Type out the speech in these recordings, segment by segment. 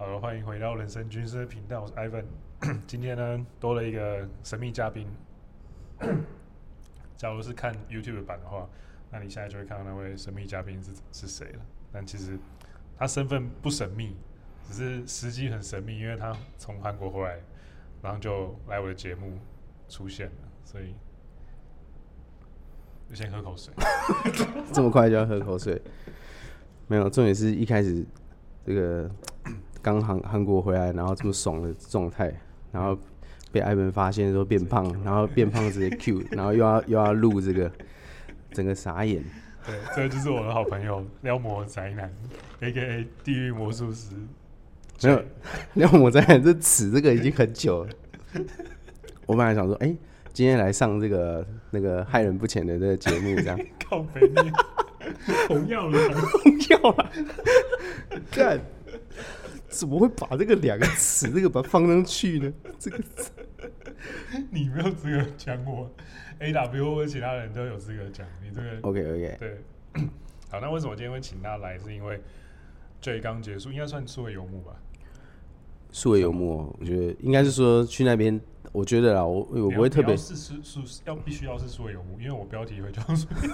好，欢迎回到人生军事频道，我是 Ivan。今天呢，多了一个神秘嘉宾。假如是看 YouTube 版的话，那你现在就会看到那位神秘嘉宾是是谁了。但其实他身份不神秘，只是时机很神秘，因为他从韩国回来，然后就来我的节目出现了，所以就先喝口水。这么快就要喝口水？没有，重点是一开始这个刚韩韩国回来，然后这么爽的状态，然后被艾文发现说变胖，然后变胖直接 Q，然后又要又要录这个，整个傻眼。对，这就是我的好朋友撩魔宅男，A.K.A. 地狱魔术师。没有，撩魔宅男这词这个已经很久了。我本来想说，哎、欸，今天来上这个那个害人不浅的这个节目，这样。靠北你。红药了，红药了！干，怎么会把这个两个词，这个把它放上去呢？这个你没有资格讲我，A W 或者其他人都有资格讲你这个。OK OK，对。好，那为什么今天会请他来？是因为最刚结束，应该算数位游牧吧？数位游牧，我觉得应该是说去那边。我觉得啦，我我不会特别是是是要必须要是数位游牧，因为我标题会叫数位。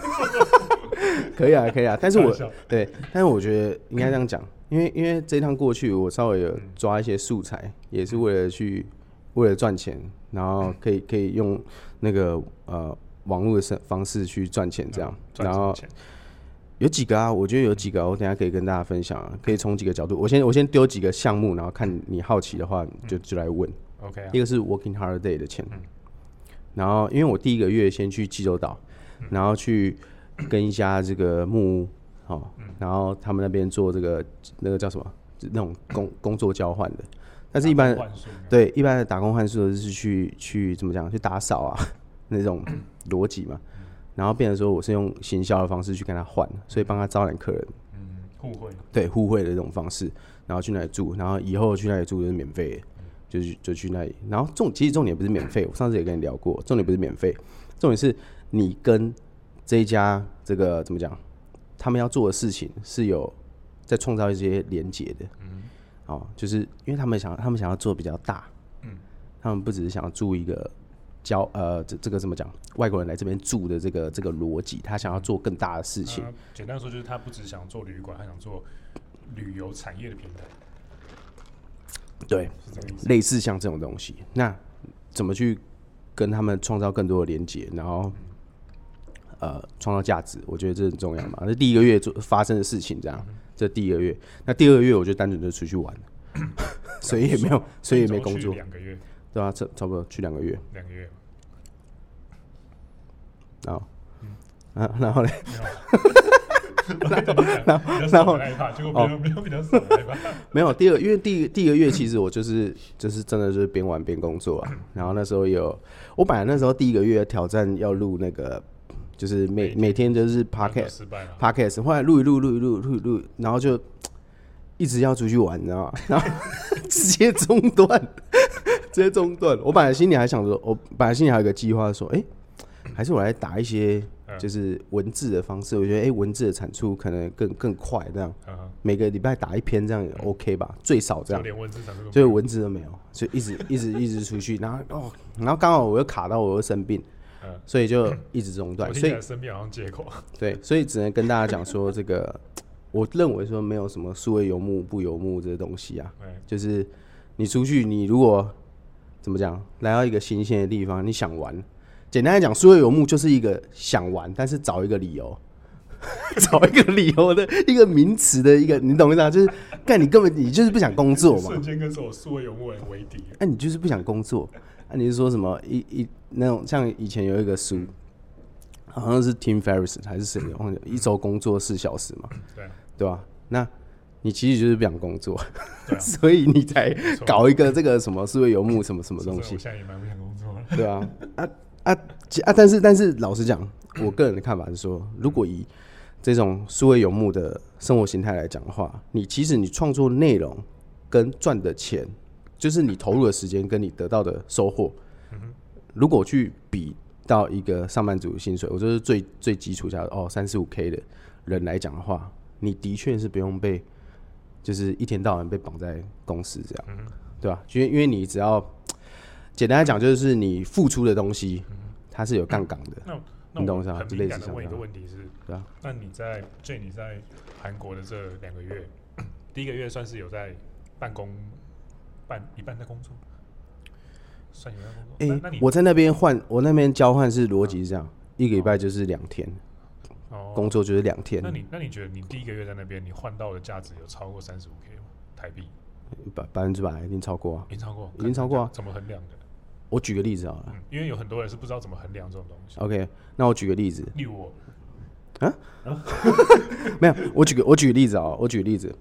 可以啊，可以啊，但是我对，但是我觉得应该这样讲，因为因为这一趟过去，我稍微有抓一些素材，也是为了去为了赚钱，然后可以可以用那个呃网络的方式去赚钱，这样，然后有几个啊，我觉得有几个，我等下可以跟大家分享，啊可以从几个角度，我先我先丢几个项目，然后看你好奇的话，就就来问。OK，啊，一个是 Working Holiday 的钱，然后因为我第一个月先去济州岛，然后去跟一家这个木屋，哦，然后他们那边做这个那个叫什么，那种工工作交换的，但是一般对一般的打工换宿都是去去怎么讲，去打扫啊 那种逻辑嘛，然后变成说我是用行销的方式去跟他换，所以帮他招揽客人，嗯，互惠，对互惠的这种方式，然后去那里住，然后以后去那里住就是免费。就去就去那里，然后重其实重点不是免费，我上次也跟你聊过，重点不是免费，重点是你跟这一家这个怎么讲，他们要做的事情是有在创造一些连接的，嗯，哦，就是因为他们想他们想要做比较大，嗯，他们不只是想要住一个交呃这这个怎么讲，外国人来这边住的这个这个逻辑，他想要做更大的事情。简单说就是他不只想做旅馆，他想做旅游产业的平台。对，类似像这种东西，那怎么去跟他们创造更多的连接，然后呃创造价值？我觉得这很重要嘛。那第一个月做发生的事情，这样，这第一个月。那第二个月，我就单纯就出去玩，所以也没有，所以也没工作。两个月，对啊，差差不多去两个月。两个月。然后，啊，然后嘞。然后，然后，然后，结果没有，没有比较少，没有第二，因为第第一个月其实我就是就是真的就是边玩边工作啊。然后那时候有，我本来那时候第一个月挑战要录那个，就是每每天就是 podcast，podcast，后来录一录，录一录，录一录，然后就 一直要出去玩，你知道吗？然后 直接中断，直接中断。我本来心里还想说，我本来心里还有个计划说，哎，还是我来打一些。就是文字的方式，我觉得哎、欸，文字的产出可能更更快，这样。每个礼拜打一篇这样也 OK 吧？最少这样。连文字产出，所以文字都没有，所以一直一直一直出去，然后哦，然后刚好我又卡到我又生病，所以就一直中断。所以生病好像借口。对，所以只能跟大家讲说，这个我认为说没有什么数位游牧不游牧这些东西啊，就是你出去，你如果怎么讲，来到一个新鲜的地方，你想玩。简单来讲，数位游牧就是一个想玩，但是找一个理由，找一个理由的一个名词的一个，你懂不懂？就是干你根本你就是不想工作嘛。瞬间跟所有数位游牧人为敌。哎，你就是不想工作。那你是说什么一一那种像以前有一个书，好像是 Tim Ferriss 还是谁忘记，一周工作四小时嘛？对对吧？那你其实就是不想工作，所以你才搞一个这个什么思维游牧什么什么东西。我现在也蛮不想工作。对啊，啊。啊啊！但是但是，老实讲，我个人的看法是说，如果以这种数位游牧的生活形态来讲的话，你其实你创作内容跟赚的钱，就是你投入的时间跟你得到的收获，如果去比到一个上班族薪水，我就是最最基础下哦三四五 K 的人来讲的话，你的确是不用被就是一天到晚被绑在公司这样，嗯、对吧？因为因为你只要简单来讲，就是你付出的东西，它是有杠杆的。那你懂啥？就类似问一个问题是，对啊。那你在 Jay 你在韩国的这两个月，第一个月算是有在办公，办一半在工作，算一半工作。哎、欸，那你我在那边换，我那边交换是逻辑是这样，嗯、一个礼拜就是两天。工作就是两天。那你那你觉得你第一个月在那边，你换到的价值有超过三十五 K 吗？台币？百百分之百一定超过啊！已经超过，已经超过啊！怎么衡量的？我举个例子好了，嗯，因为有很多人是不知道怎么衡量这种东西。OK，那我举个例子。例如我啊？没有，我举个我举个例子啊，我举个例子。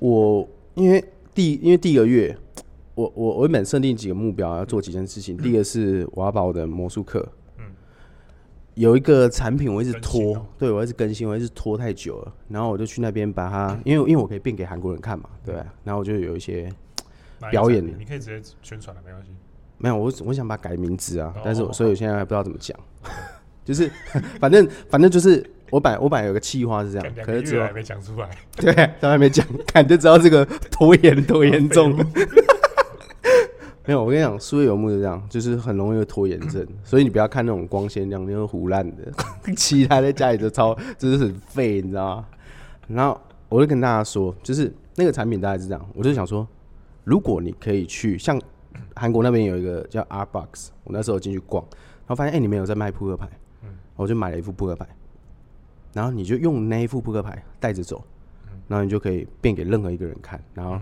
我因为第因为第一个月，我我我原本设定几个目标，要做几件事情。嗯、第一个是我要把我的魔术课。有一个产品我一直拖，喔、对我一直更新，我一直拖太久了。然后我就去那边把它，因为因为我可以变给韩国人看嘛，对。然后我就有一些表演，你可以直接宣传了，没关系。没有，我我想把它改名字啊，但是我所以我现在还不知道怎么讲，就是反正反正就是我本来我本来有个计划是这样，可是之后还没讲出来，对，都还没讲，看就知道这个拖延多严重。没有，我跟你讲，术业有目是这样，就是很容易有拖延症，所以你不要看那种光鲜亮丽、那种唬烂的，其他在家里就超，就是很废，你知道吗？然后我就跟大家说，就是那个产品大概是这样，我就想说，如果你可以去像韩国那边有一个叫 Art Box，我那时候进去逛，然后发现哎，里面有在卖扑克牌，我就买了一副扑克牌，然后你就用那一副扑克牌带着走，然后你就可以变给任何一个人看，然后。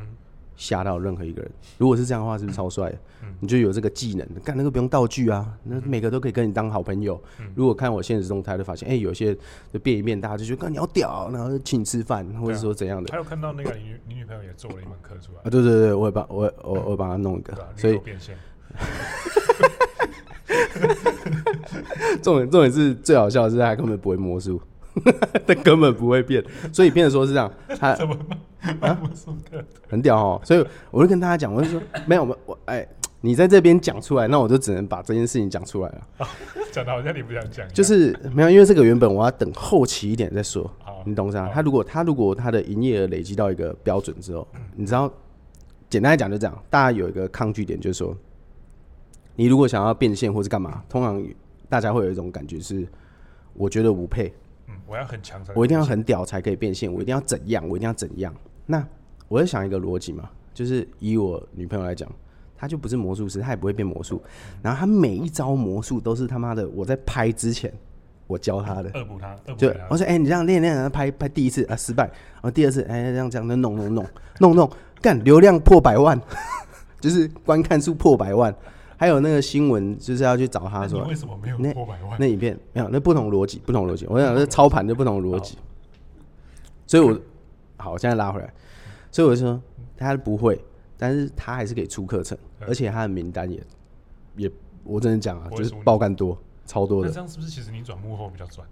吓到任何一个人，如果是这样的话，是不是超帅？嗯，你就有这个技能，干那个不用道具啊，那每个都可以跟你当好朋友。嗯、如果看我现实动态，就发现，哎、欸，有些就变一变，大家就觉得，干你好屌，然后请你吃饭，或者说怎样的。还有看到那个你你女朋友也做了一门课出来啊？对对对，我也帮我我我帮他弄一个，嗯、所以变现。重点重点是最好笑的是，他根本不会魔术。他根本不会变，所以变成说是这样，他怎么啊？很屌哦！所以我就跟大家讲，我就说没有，我我哎，你在这边讲出来，那我就只能把这件事情讲出来了。讲的好像你不想讲，就是没有，因为这个原本我要等后期一点再说。你懂啥？他如果他如果他的营业额累积到一个标准之后，你知道，简单来讲就这样，大家有一个抗拒点，就是说，你如果想要变现或是干嘛，通常大家会有一种感觉是，我觉得无配。我要很强才，我一定要很屌才可以变现。我一定要怎样？我一定要怎样？那我在想一个逻辑嘛，就是以我女朋友来讲，她就不是魔术师，她也不会变魔术。然后她每一招魔术都是他妈的我在拍之前我教她的，恶补她。就我说，哎、欸，你这样练练，然后拍拍第一次啊失败，然后第二次，哎、欸，这样这样的弄弄弄弄弄，干流量破百万，就是观看数破百万。还有那个新闻，就是要去找他说，为什么没有破百万？那影片没有，那不同逻辑，不同逻辑。我想这操盘的不同逻辑，所以我好，我现在拉回来。所以我就说他不会，但是他还是可以出课程，而且他的名单也也，我真的讲啊，就是爆干多，超多的。那这样是不是其实你转幕后比较赚？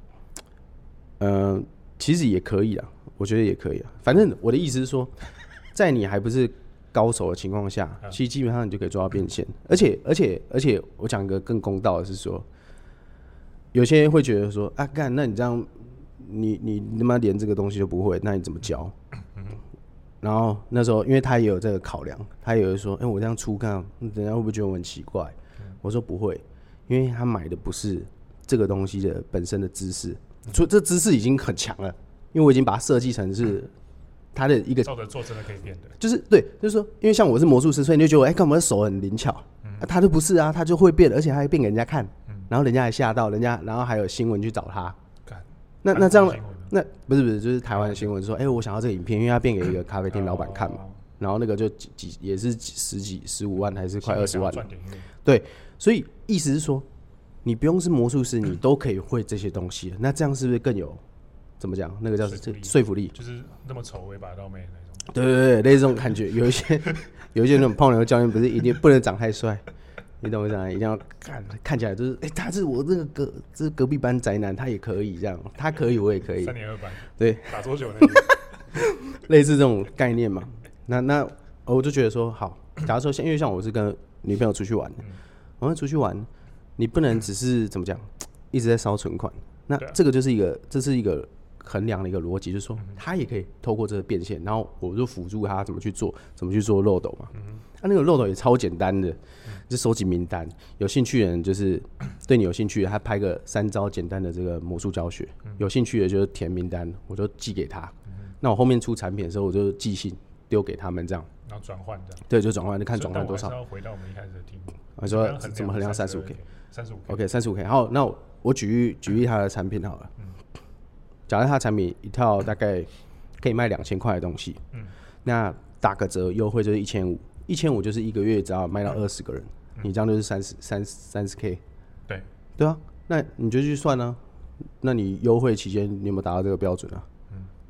嗯，其实也可以啊，我觉得也可以啊。反正我的意思是说，在你还不是。高手的情况下，其实基本上你就可以做到变现，而且而且而且，我讲一个更公道的是说，有些人会觉得说啊，干，那你这样，你你他妈连这个东西都不会，那你怎么教？然后那时候，因为他也有这个考量，他也会说，哎，我这样出干，人家会不会觉得我很奇怪？我说不会，因为他买的不是这个东西的本身的知识，所以这知识已经很强了，因为我已经把它设计成是。他的一个照着做真的可以变的，就是对，就是说，因为像我是魔术师，所以你就觉得，哎、欸，嘛手很灵巧，嗯。啊、他就不是啊，他就会变，而且还变给人家看，嗯、然后人家还吓到，人家然后还有新闻去找他，那那这样，那不是不是，就是台湾的新闻说，哎、欸，我想要这个影片，因为他变给一个咖啡店老板看嘛，嗯、然后那个就几几也是几十几十五万还是快二十万，对，所以意思是说，你不用是魔术师，你都可以会这些东西，那这样是不是更有？怎么讲？那个叫这说服力，就是那么丑我也把到妹那种。对对对，类似这种感觉。有一些 有一些那种泡妞教练，不是一定不能长太帅，你懂我讲？一定要看看起来就是，哎、欸，他是我这个隔这是隔壁班宅男，他也可以这样，他可以，我也可以。三年二班，对，打桌球那，类似这种概念嘛。那那我就觉得说，好，假如说像因为像我是跟女朋友出去玩，嗯、我们出去玩，你不能只是怎么讲，一直在烧存款。那这个就是一个，这是一个。衡量的一个逻辑，就是说他也可以透过这个变现，然后我就辅助他怎么去做，怎么去做漏斗嘛。他、啊、那个漏斗也超简单的，就收集名单，有兴趣的人就是 对你有兴趣，他拍个三招简单的这个魔术教学，有兴趣的就是填名单，我就寄给他。那我后面出产品的时候，我就寄信丢给他们，这样。然后转换这样。对，就转换，就看转换多少。回到我们一开始的题目。我说怎么衡量三十五 K？三十五 K，OK，三十五 K。好，那我我举例举例他的产品好了。假设他产品一套大概可以卖两千块的东西，嗯，那打个折优惠就是一千五，一千五就是一个月只要卖到二十个人，嗯、你这样就是三十三三十 K，对对啊，那你就去算呢、啊，那你优惠期间你有没有达到这个标准啊？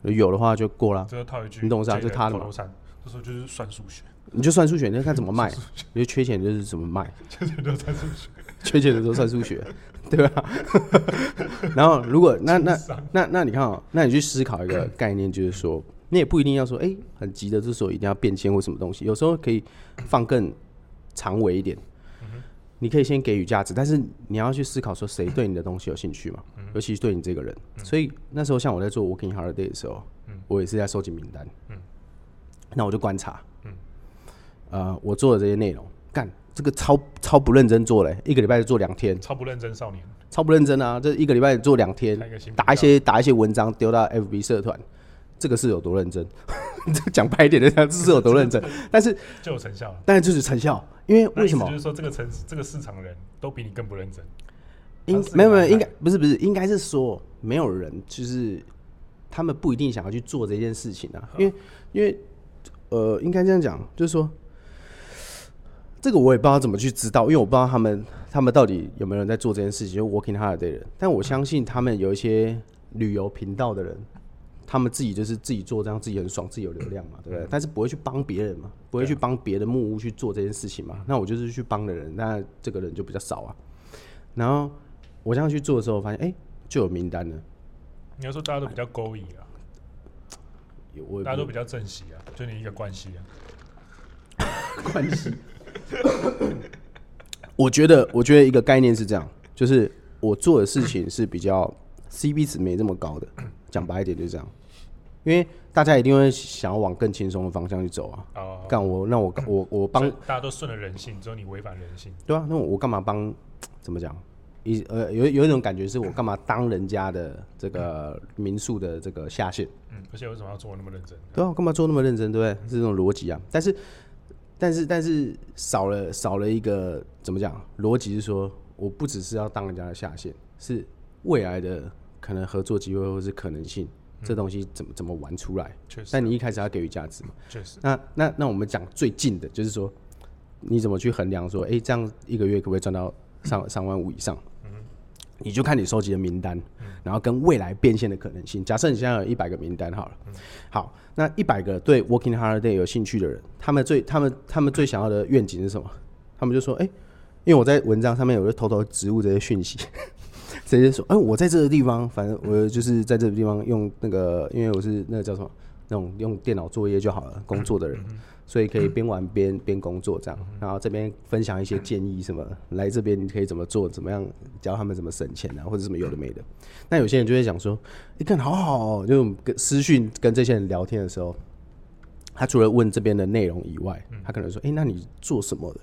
嗯，有的话就过了。这个套一句，你懂啥？这是他的嘛？这时候就是算数学，你就算数学，你就看怎么卖，你就缺钱就是怎么卖，缺钱就算数学，缺钱的时候算数学。对吧？然后 如果那那那那你看啊，那你去思考一个概念，就是说，你也不一定要说，哎，很急的这时候一定要变现或什么东西，有时候可以放更长尾一点。你可以先给予价值，但是你要去思考说，谁对你的东西有兴趣嘛？尤其是对你这个人。所以那时候像我在做 Working Holiday 的时候，我也是在收集名单。那我就观察，呃，我做的这些内容干。这个超超不认真做嘞，一个礼拜就做两天。超不认真少年，超不认真啊！这一个礼拜做两天，打一些打一些文章丢到 FB 社团，这个是有多认真？讲白一点的，这是有多认真？但是就有成效，但是就是成效，因为为什么？就是说这个城市这个市场的人都比你更不认真。应没有没有，应该不是不是，应该是说没有人，就是他们不一定想要去做这件事情啊，因为因为呃，应该这样讲，就是说。这个我也不知道怎么去知道，因为我不知道他们他们到底有没有人在做这件事情，就 working holiday 的人。但我相信他们有一些旅游频道的人，他们自己就是自己做这样，自己很爽，自己有流量嘛，对不对？但是不会去帮别人嘛，不会去帮别的木屋去做这件事情嘛。那我就是去帮的人，那这个人就比较少啊。然后我这样去做的时候，发现哎，就有名单了。你要说大家都比较勾引啊，大家都比较正式啊，就你一个关系啊，关系。我觉得，我觉得一个概念是这样，就是我做的事情是比较 CP 值没这么高的，讲白一点就是这样，因为大家一定会想要往更轻松的方向去走啊。哦。干我，那我我我帮大家都顺了人性，只有你违反人性。对啊，那我我干嘛帮？怎么讲？一呃，有有一种感觉是我干嘛当人家的这个民宿的这个下线？嗯，而且为什么要做那么认真？对啊，干嘛做那么认真？对不对？是这种逻辑啊。但是。但是但是少了少了一个怎么讲？逻辑是说，我不只是要当人家的下线，是未来的可能合作机会或是可能性，嗯、这东西怎么怎么玩出来？确实。但你一开始要给予价值嘛？确实。那那那我们讲最近的，就是说，你怎么去衡量说，哎、欸，这样一个月可不可以赚到上上万五以上？你就看你收集的名单，然后跟未来变现的可能性。假设你现在有一百个名单好了，好，那一百个对 Working Holiday 有兴趣的人，他们最他们他们最想要的愿景是什么？他们就说，哎、欸，因为我在文章上面有就偷偷植入这些讯息，直接说，哎、欸，我在这个地方，反正我就是在这个地方用那个，因为我是那个叫什么，那种用电脑作业就好了，工作的人。所以可以边玩边边工作这样，然后这边分享一些建议什么，来这边你可以怎么做，怎么样教他们怎么省钱啊，或者什么有的没的。那有些人就会讲说，你看好好哦，就跟私讯跟这些人聊天的时候，他除了问这边的内容以外，他可能说，哎，那你做什么的？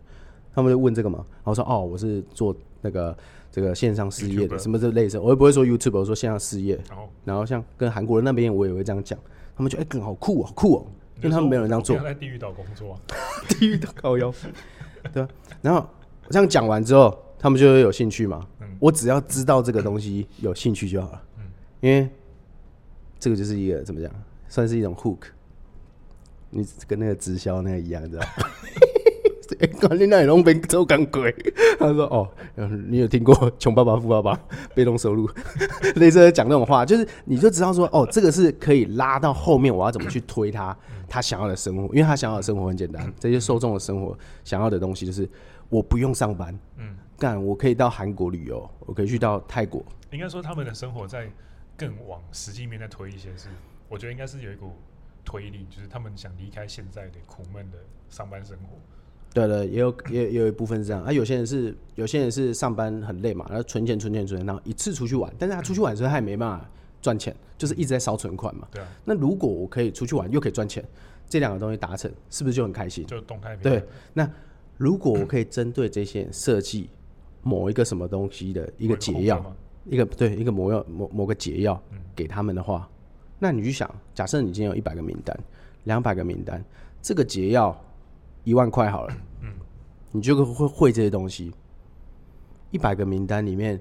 他们就问这个嘛，然后说，哦，我是做那个这个线上事业的，什么这类似，我也不会说 YouTube，我说线上事业。然后像跟韩国人那边，我也会这样讲，他们觉得哎，更好酷哦，酷哦。因为他们没有人这样做。在地狱岛工作、啊，地狱岛高腰，对啊。然后我这样讲完之后，他们就会有兴趣嘛。嗯、我只要知道这个东西有兴趣就好了。嗯、因为这个就是一个怎么讲，算是一种 hook。你跟那个直销那个一样，知道吗？哎，关键那也弄被做干鬼。他说：“哦，你有听过穷爸爸富爸爸被动收入，类似讲那种话，就是你就知道说，哦，这个是可以拉到后面，我要怎么去推他他想要的生活，因为他想要的生活很简单，这些受众的生活想要的东西就是我不用上班，嗯，干我可以到韩国旅游，我可以去到泰国。应该说他们的生活在更往实际面在推一些，是我觉得应该是有一股推力，就是他们想离开现在的苦闷的上班生活。”对对，也有也也有一部分是这样啊。有些人是有些人是上班很累嘛，然后存钱存钱存钱，然后一次出去玩。但是他出去玩的时候，他也没办法赚钱，就是一直在烧存款嘛。对啊。那如果我可以出去玩又可以赚钱，这两个东西达成，是不是就很开心？就动态。对。那如果我可以针对这些设计某一个什么东西的一个解药，一个对一个某药某某个解药给他们的话，嗯、那你去想，假设你今天有一百个名单，两百个名单，这个解药一万块好了，嗯，你就会会这些东西。一百个名单里面，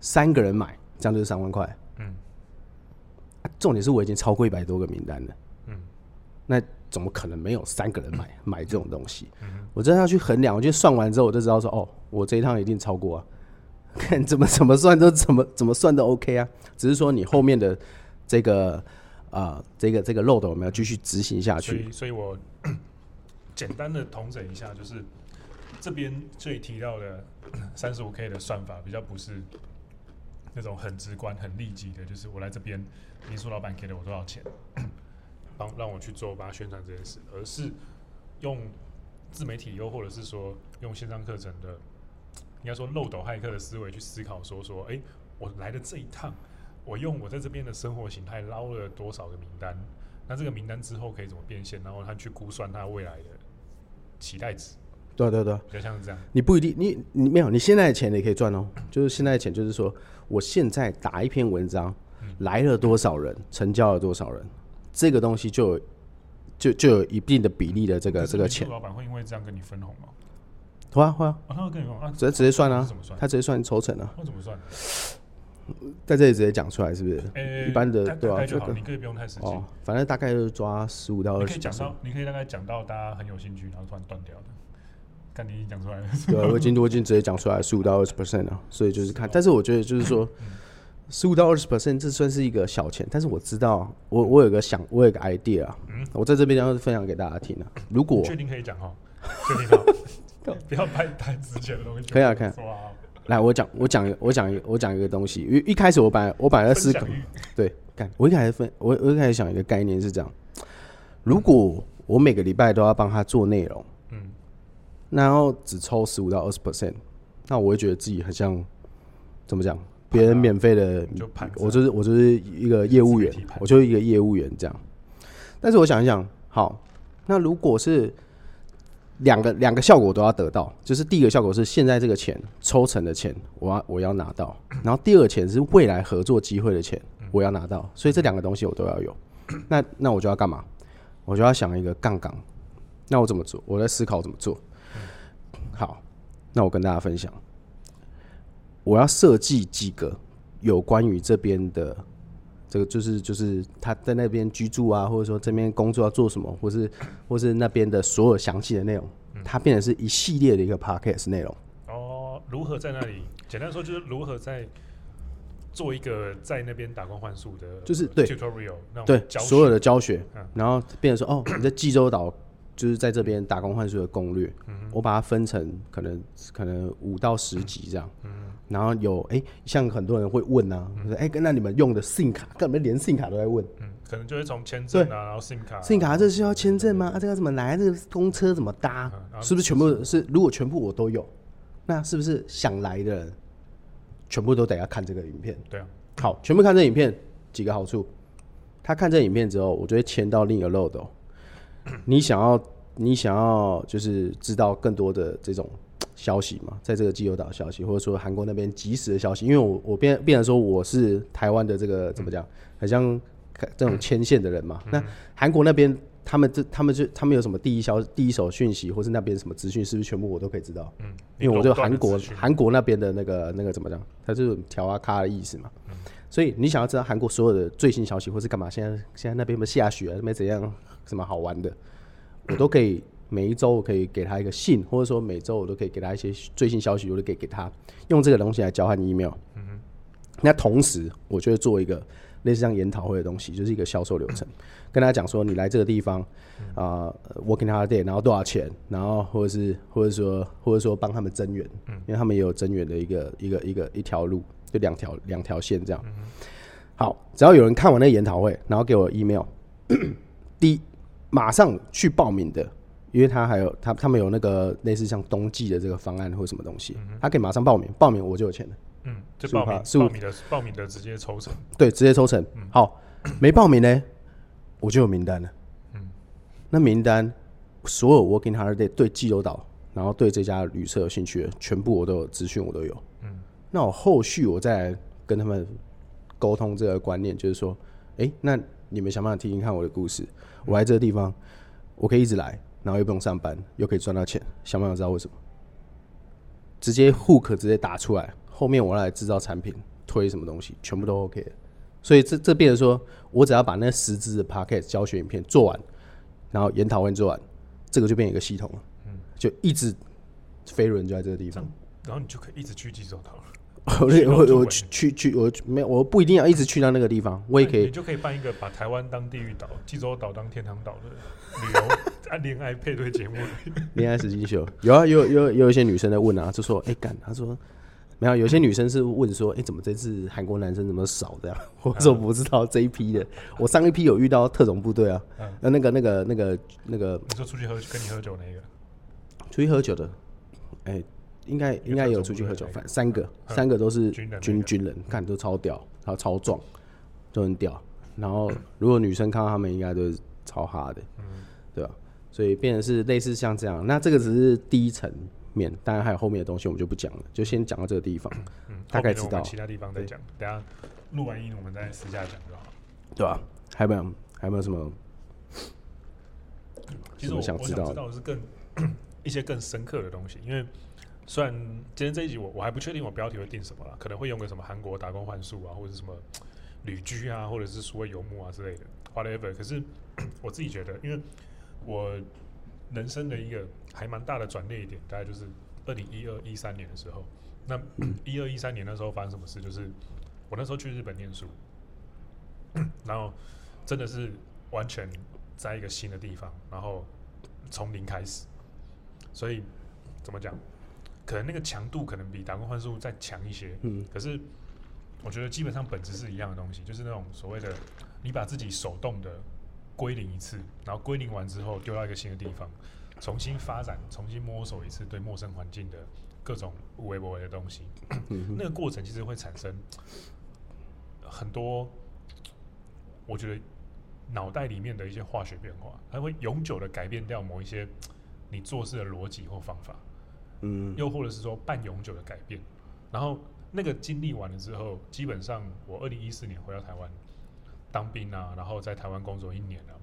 三个人买，这样就是三万块。嗯，重点是我已经超过一百多个名单了。嗯，那怎么可能没有三个人买买这种东西？嗯，我真的要去衡量，我就算完之后，我就知道说，哦，我这一趟一定超过啊。看怎么怎么算都怎么怎么算都 OK 啊，只是说你后面的这个啊、呃，这个这个漏斗我们要继续执行下去。所以，所以我简单的统整一下，就是。这边这里提到的 三十五 K 的算法比较不是那种很直观、很立即的，就是我来这边民宿老板给了我多少钱，帮让我去做，把它宣传这件事，而是用自媒体又或者是说用线上课程的，应该说漏斗骇客的思维去思考，说说，哎，我来的这一趟，我用我在这边的生活形态捞了多少个名单，那这个名单之后可以怎么变现，然后他去估算他未来的期待值。对对对，比较像是这样。你不一定，你你没有，你现在的钱也可以赚哦。就是现在的钱，就是说，我现在打一篇文章，嗯、来了多少人，成交了多少人，这个东西就有就就有一定的比例的这个这个钱。老板会因为这样跟你分红吗？会啊会啊，他会跟你说啊，直接直接算啊，他直接算抽成啊。那怎么算？在这里直接讲出来是不是？欸、一般的对吧？就好，你可以不用太实际。哦，反正大概就是抓十五到二十。你可以讲到，你可以大概讲到大家很有兴趣，然后突然断掉的。看你已经讲出来了，对，我已经我已经直接讲出来十五到二十 percent 了，所以就是看，但是我觉得就是说，十五到二十 percent 这算是一个小钱，但是我知道，我我有个想，我有个 idea 啊，嗯我在这边要分享给大家听啊。如果确定可以讲哈，确定好，不要拍太值钱的东西。可以啊，可以。来，我讲，我讲，我讲一个，我讲一个东西。因为一开始我本来我本来在思考，对，干，我一开始分，我我一开始想一个概念是这样，如果我每个礼拜都要帮他做内容。嗯然后只抽十五到二十 percent，那我会觉得自己很像怎么讲？别人免费的，我就是我就是一个业务员，我就是一个业务员这样。但是我想一想，好，那如果是两个两个效果都要得到，就是第一个效果是现在这个钱抽成的钱，我要我要拿到；然后第二个钱是未来合作机会的钱，我要拿到。所以这两个东西我都要有。那那我就要干嘛？我就要想一个杠杆。那我怎么做？我在思考怎么做。好，那我跟大家分享，我要设计几个有关于这边的这个，就是就是他在那边居住啊，或者说这边工作要做什么，或是 或是那边的所有详细的内容，它变成是一系列的一个 podcast 内容。哦，如何在那里？简单说就是如何在做一个在那边打工换宿的，就是对 tutorial 对所有的教学，然后变成说哦，你在济州岛。就是在这边打工换宿的攻略，嗯、我把它分成可能可能五到十集这样，嗯、然后有哎、欸，像很多人会问啊，说哎，那你们用的 SIM 卡，根本连 SIM 卡都在问，嗯，可能就会从签证啊，然后 SIM 卡，SIM 卡这需要签证吗？啊，这个怎么来？这个公车怎么搭？是不是全部是？如果全部我都有，那是不是想来的人全部都得要看这个影片？对啊，好，全部看这影片，几个好处，他看这影片之后，我就会签到另一个漏斗。你想要，你想要就是知道更多的这种消息嘛，在这个济州岛消息，或者说韩国那边及时的消息，因为我我变变成说我是台湾的这个怎么讲，很像这种牵线的人嘛。那韩国那边他们这他们就他们有什么第一消第一手讯息，或是那边什么资讯，是不是全部我都可以知道？嗯，因为我就韩国韩国那边的那个那个怎么讲，它就是调啊咖的意思嘛。所以你想要知道韩国所有的最新消息，或是干嘛？现在现在那边有没有下雪啊？没怎样？什么好玩的，我都可以每一周我可以给他一个信，或者说每周我都可以给他一些最新消息，我都可以给他用这个东西来交换 email。嗯哼。那同时，我就会做一个类似像研讨会的东西，就是一个销售流程，跟他讲说，你来这个地方啊、呃、，working holiday，然后多少钱，然后或者是或者说或者说帮他们增员，因为他们也有增援的一个一个一个一条路，就两条两条线这样。好，只要有人看完那个研讨会，然后给我 email，第一。马上去报名的，因为他还有他他们有那个类似像冬季的这个方案或什么东西，他可以马上报名，报名我就有钱了。嗯，就报名报名的报名的直接抽成，对，直接抽成。嗯好，没报名呢，我就有名单了。嗯，那名单所有 Working Holiday 对济州岛，然后对这家旅社有兴趣的，全部我都有资讯，我都有。嗯，那我后续我再来跟他们沟通这个观念，就是说，哎、欸，那你们想办法听听看我的故事。我来这个地方，我可以一直来，然后又不用上班，又可以赚到钱，想不想知道为什么？直接 hook 直接打出来，后面我来制造产品，推什么东西，全部都 OK。所以这这变成说，我只要把那十支的 Podcast 教学影片做完，然后研讨会做完，这个就变成一个系统了。嗯，就一直飞轮就在这个地方，然后你就可以一直去济州岛了。我我我去去去，我没有，我不一定要一直去到那个地方，我也可以。你就可以办一个把台湾当地狱岛，济州岛当天堂岛的旅游啊恋爱配对节目。恋爱实境秀有啊，有有有一些女生在问啊，就说哎干，他说没有，有些女生是问说，哎怎么这次韩国男生怎么少这样？我说我不知道这一批的，我上一批有遇到特种部队啊，那那个那个那个那个，你说出去喝跟你喝酒那个，出去喝酒的，哎。应该应该有出去喝酒，反正三个三个都是军军人，看都超屌，然后超壮，都很屌。然后如果女生看到他们，应该都是超哈的，对吧？所以变成是类似像这样。那这个只是第一层面，当然还有后面的东西，我们就不讲了，就先讲到这个地方。嗯大概知道其他地方再讲，等下录完音我们再私下讲就好，对吧？还有没有还有没有什么？其实我想知道的是更 一些更深刻的东西，因为。虽然今天这一集我我还不确定我标题会定什么啦，可能会用个什么韩国打工换宿啊，或者什么旅居啊，或者是所谓游牧啊之类的，whatever。可是 我自己觉得，因为我人生的一个还蛮大的转捩点，大概就是二零一二一三年的时候。那一二一三年那时候发生什么事？就是我那时候去日本念书，然后真的是完全在一个新的地方，然后从零开始。所以怎么讲？可能那个强度可能比打工换宿再强一些，嗯，可是我觉得基本上本质是一样的东西，就是那种所谓的你把自己手动的归零一次，然后归零完之后丢到一个新的地方，重新发展、重新摸索一次对陌生环境的各种微博的东西，那个过程其实会产生很多，我觉得脑袋里面的一些化学变化，它会永久的改变掉某一些你做事的逻辑或方法。嗯，又或者是说半永久的改变，然后那个经历完了之后，基本上我二零一四年回到台湾当兵啊，然后在台湾工作一年了，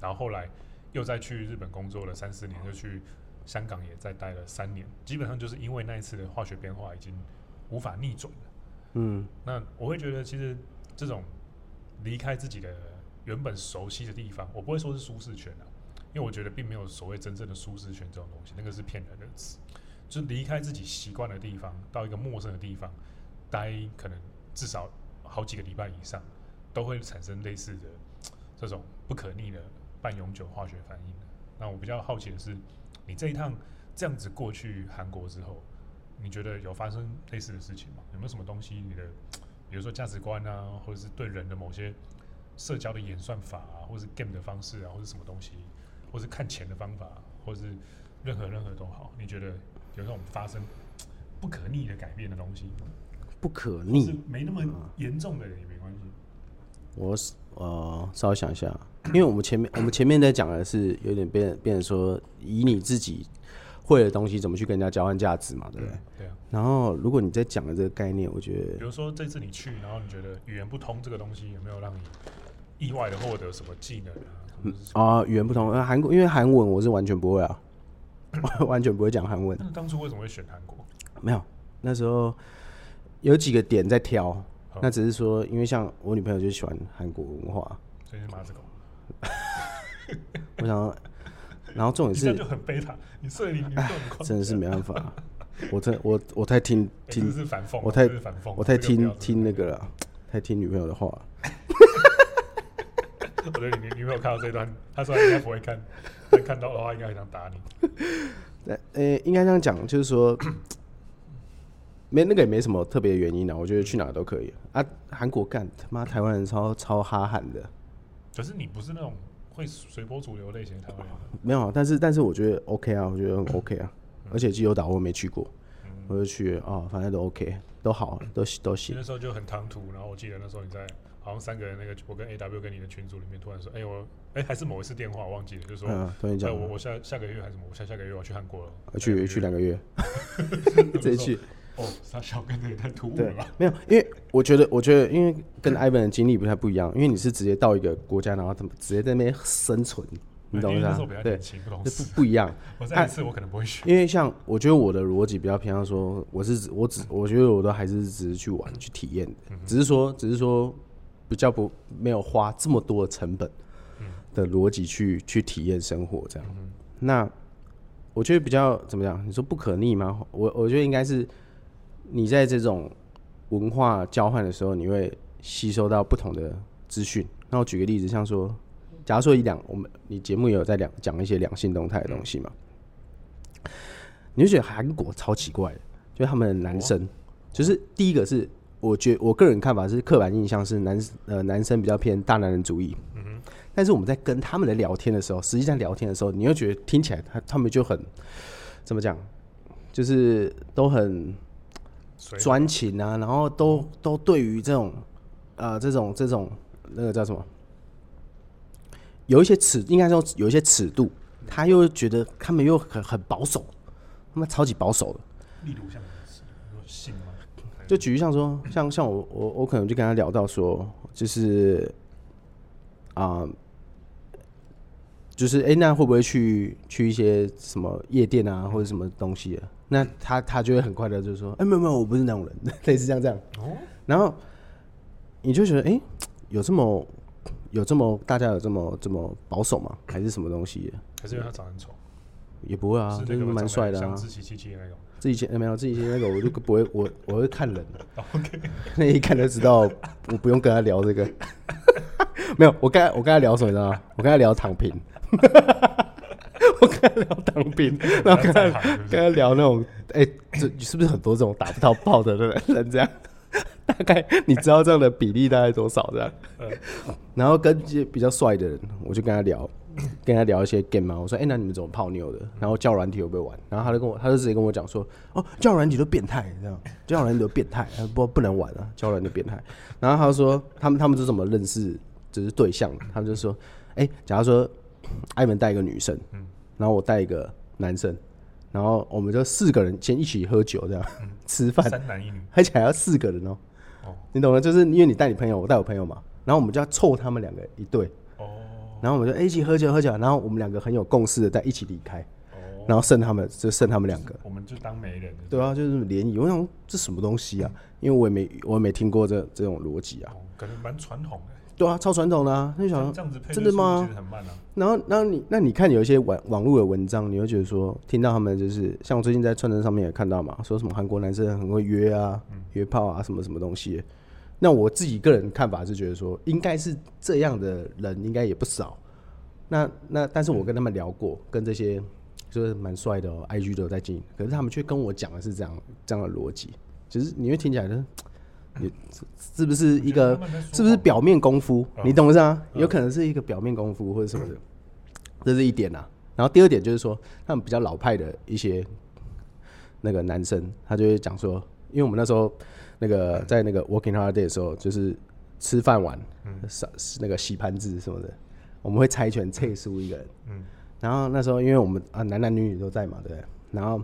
然后后来又再去日本工作了三四年，又去香港也再待了三年，基本上就是因为那一次的化学变化已经无法逆转了。嗯，那我会觉得其实这种离开自己的原本熟悉的地方，我不会说是舒适圈啊，因为我觉得并没有所谓真正的舒适圈这种东西，那个是骗人的词。就离开自己习惯的地方，到一个陌生的地方待，可能至少好几个礼拜以上，都会产生类似的 这种不可逆的半永久化学反应。那我比较好奇的是，你这一趟这样子过去韩国之后，你觉得有发生类似的事情吗？有没有什么东西你的，比如说价值观啊，或者是对人的某些社交的演算法啊，或者是 game 的方式啊，或者什么东西，或是看钱的方法，或者是任何任何都好，你觉得？有那种发生不可逆的改变的东西，不可逆，是没那么严重的也没关系。我呃稍微想一下，因为我们前面我们前面在讲的是有点变变成说，以你自己会的东西怎么去跟人家交换价值嘛，对不对？对啊。然后如果你在讲的这个概念，我觉得，比如说这次你去，然后你觉得语言不通这个东西有没有让你意外的获得什么技能啊？啊，语言不通，呃，韩国因为韩文我是完全不会啊。完全不会讲韩文。那当初为什么会选韩国？没有，那时候有几个点在挑。哦、那只是说，因为像我女朋友就喜欢韩国文化，所以是马子狗。我想，然后重点是，这就很悲惨。你睡你女朋友真的是没办法。我真我我太听听，是反讽。我太反讽，我太听听那个了，太听女朋友的话。我觉得你女朋友看到这段，她说她应该不会看。但看到的话，应该很想打你。呃、欸，应该这样讲，就是说，没那个也没什么特别的原因啊。我觉得去哪都可以啊。韩国干他妈台湾人超超哈韩的。可是你不是那种会随波逐流类型的台湾人。没有，但是但是我觉得 OK 啊，我觉得很 OK 啊。而且济州岛我没去过，我就去哦，反正都 OK，都好，都都行。那时候就很唐突，然后我记得那时候你在好像三个人那个，我跟 AW 跟你的群组里面突然说，哎、欸、我哎、欸、还是某一次电话我忘记了，就说嗯，突然讲，我我下下个月还是什么，我下下个月我要去韩国了，去去两个月，这一去。哦，傻小跟的也太突兀了吧？没有，因为我觉得，我觉得，因为跟 Ivan 的经历不太不一样，因为你是直接到一个国家，然后他们直接在那边生存，你懂吗？对，不不一样。我再一次，我可能不会选。因为像我觉得我的逻辑比较偏向说，我是我只我觉得我都还是只是去玩去体验的，只是说只是说比较不没有花这么多的成本的逻辑去去体验生活这样。那我觉得比较怎么样？你说不可逆吗？我我觉得应该是。你在这种文化交换的时候，你会吸收到不同的资讯。那我举个例子，像说，假如说一两，我们你节目也有在两讲一些两性动态的东西嘛，你就觉得韩国超奇怪的，就他们的男生，就是第一个是，我觉我个人看法是刻板印象是男呃男生比较偏大男人主义。嗯哼。但是我们在跟他们的聊天的时候，实际上聊天的时候，你又觉得听起来他他们就很怎么讲，就是都很。专情啊，然后都都对于这种，呃，这种这种那个叫什么，有一些尺，应该说有一些尺度，他又觉得他们又很很保守，他们超级保守的。例如像性吗？就举例像说，像像我我我可能就跟他聊到说，就是啊、呃，就是哎、欸，那会不会去去一些什么夜店啊，或者什么东西啊？那他他就会很快的就说，哎、欸，没有没有，我不是那种人，类似这样这样。哦。然后你就觉得，哎、欸，有这么有这么大家有这么这么保守吗？还是什么东西？还是因为他长得很丑？也不会啊，就是蛮帅的啊。自欺欺欺那种。自己欺没有自己欺那个，我就不会，我我会看人的。OK。那一看就知道，我不用跟他聊这个。没有，我跟他我跟他聊什么？你知道吗？我跟他聊躺平。我跟他聊当兵，然后跟他跟他聊那种，哎、欸，这是不是很多这种打不到炮的人？这样，大概你知道这样的比例大概多少？这样，然后跟一些比较帅的人，我就跟他聊，跟他聊一些 game 嘛。我说，哎、欸，那你们怎么泡妞的？然后教软体会不会玩？然后他就跟我，他就直接跟我讲说，哦，教软体都变态，这样，教软体都变态，不不能玩啊，教软体变态。然后他就说，他们他们是怎么认识，就是对象？他们就说，哎、欸，假如说艾文带一个女生，嗯。然后我带一个男生，然后我们就四个人先一起喝酒，这样、嗯、吃饭，三男一女，而且还要四个人哦。哦，你懂吗？就是因为你带你朋友，我带我朋友嘛，然后我们就要凑他们两个一对。哦，然后我们就一起喝酒喝酒，然后我们两个很有共识的在一起离开。哦，然后剩他们就剩他们两个，我们就当媒人。对啊，就是联谊。我想这什么东西啊？嗯、因为我也没我也没听过这这种逻辑啊。哦，感觉蛮传统的。对啊，超传统的啊！那想真的吗？啊、然后，然后你那你看有一些网网络的文章，你会觉得说，听到他们就是像我最近在串串上面也看到嘛，说什么韩国男生很会约啊、嗯、约炮啊，什么什么东西。那我自己个人看法是觉得说，应该是这样的人应该也不少。那那但是我跟他们聊过，嗯、跟这些就是蛮帅的、喔、IG 都有在经营，可是他们却跟我讲的是这样这样的逻辑，其实你会听起来呢。你是不是一个？是不是表面功夫？你懂不懂啊？有可能是一个表面功夫或者什么的，这是一点啊。然后第二点就是说，他们比较老派的一些那个男生，他就会讲说，因为我们那时候那个在那个 working hard day 的时候，就是吃饭完，那个洗盘子什么的，我们会猜拳猜输一个人。然后那时候因为我们啊男男女女都在嘛，对不对？然后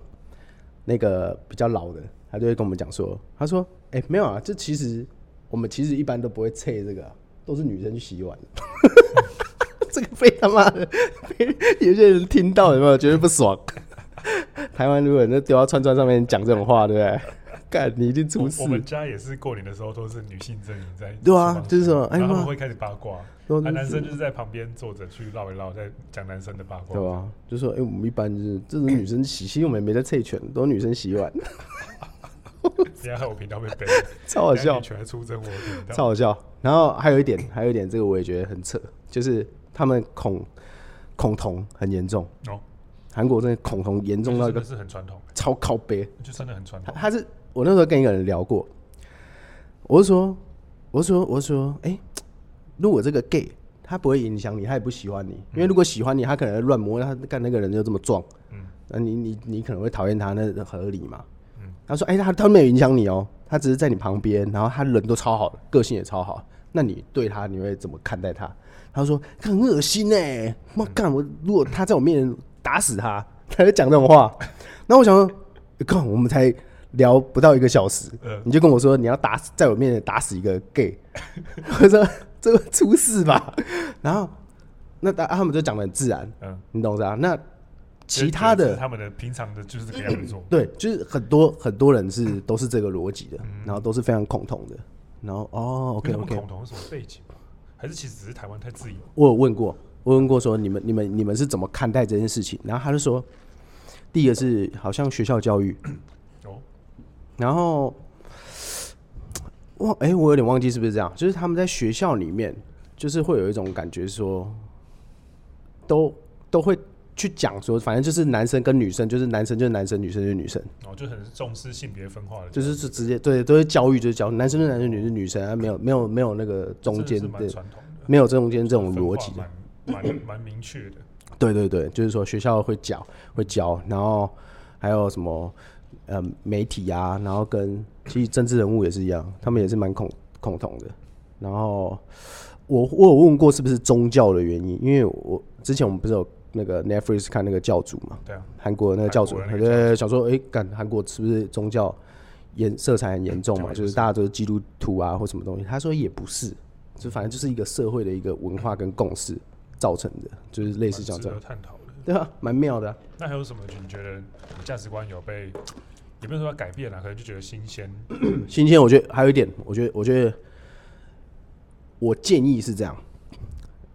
那个比较老的，他就会跟我们讲说，他说。哎、欸，没有啊，这其实我们其实一般都不会测这个、啊，都是女生去洗碗。这个被他妈的，有些人听到有没有觉得不爽？台湾如果那丢到串串上面讲这种话，对不对？干，你一定出事。我们家也是过年的时候都是女性阵营在。对啊，就是说，哎，他们会开始八卦，啊、男生就是在旁边坐着去唠一唠，在讲男生的八卦。对啊，就说，哎、欸，我们一般就是这种女生洗，其实我们没在测拳，都是女生洗碗。现在害我频道被背，超好笑，全出征我频道，超好笑。然后还有一点，还有一点，这个我也觉得很扯，就是他们恐恐同很严重哦。韩国真的恐同严重到一个是很传统，超靠背，就真的很传统。他是我那时候跟一个人聊过，我是说，我是说，我是说，哎、欸，如果这个 gay 他不会影响你，他也不喜欢你，因为如果喜欢你，他可能乱摸他干那个人就这么壮，嗯，那你你你可能会讨厌他，那合理嘛？他说：“哎、欸，他他没有影响你哦，他只是在你旁边，然后他人都超好的，个性也超好。那你对他你会怎么看待他？”他说：“很恶心哎，妈干！我如果他在我面前打死他，他就讲这种话。那我想说，干、欸，我们才聊不到一个小时，呃、你就跟我说你要打死在我面前打死一个 gay，我说这个出事吧。然后那他他们就讲的很自然，嗯，你懂是吧？那。”其他的，他们的平常的就是这个样子做，对，就是很多很多人是都是这个逻辑的，然后都是非常恐同的，然后哦，OK OK，恐同是什么背景吗？还是其实只是台湾太自由？我有问过，我问过说你们你们你们是怎么看待这件事情？然后他就说，第一个是好像学校教育，哦，然后哇，哎，我有点忘记是不是这样？就是他们在学校里面，就是会有一种感觉说，都都会。去讲说，反正就是男生跟女生，就是男生就是男生，女生就是女生。哦，就很重视性别分化的，就是是直接对，都是教育，就是教男生是男生，女生是女生，啊，没有没有没有那个中间的，没有中间这种逻辑的，蛮蛮明确的。对对对，就是说学校会教会教，然后还有什么呃媒体啊，然后跟其实政治人物也是一样，他们也是蛮恐恐同的。然后我我有问过是不是宗教的原因，因为我之前我们不是有。那个 Netflix 看那个教主嘛，对啊，韩国的那个教主，他就想说，哎，干韩国是不是宗教严色彩很严重嘛？就是大家都是基督徒啊，或什么东西？他说也不是，就反正就是一个社会的一个文化跟共识造成的，就是类似这样这样探讨的，对啊，蛮妙的。那还有什么？你觉得价值观有被，也不是说要改变啊，可能就觉得新鲜。新鲜，我觉得还有一点，我觉得，我觉得，我建议是这样，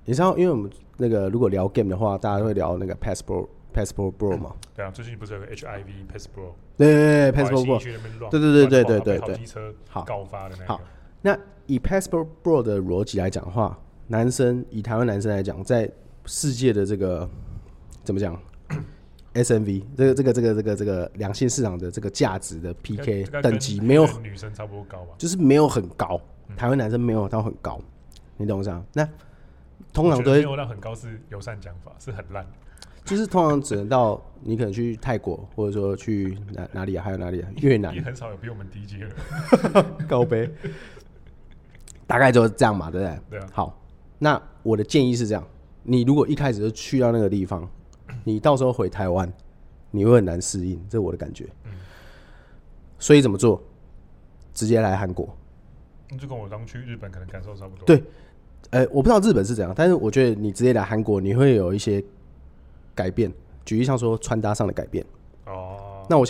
你知道，因为我们。那个如果聊 game 的话，大家会聊那个 Passport Passport Bro 嘛？对啊，最近不是有个 HIV Passport？对对对，Passport Bro。对对对对对对对。好，告发的那个好，那以 Passport Bro 的逻辑来讲的话，男生以台湾男生来讲，在世界的这个怎么讲？SMV 这个这个这个这个这个两性市场的这个价值的 PK 等级没有女生差不多高吧？就是没有很高，台湾男生没有到很高，你懂我意思？那通常都没有到很高，是友善讲法，是很烂。就是通常只能到你可能去泰国，或者说去哪哪里啊？还有哪里啊？越南。也很少有比我们低阶的 高杯。大概就是这样嘛，对不对？对啊。好，那我的建议是这样：你如果一开始就去到那个地方，你到时候回台湾，你会很难适应，这是我的感觉。嗯。所以怎么做？直接来韩国。那就跟我刚去日本可能感受差不多。对。呃、我不知道日本是怎样，但是我觉得你直接来韩国，你会有一些改变。举例上说穿搭上的改变。哦。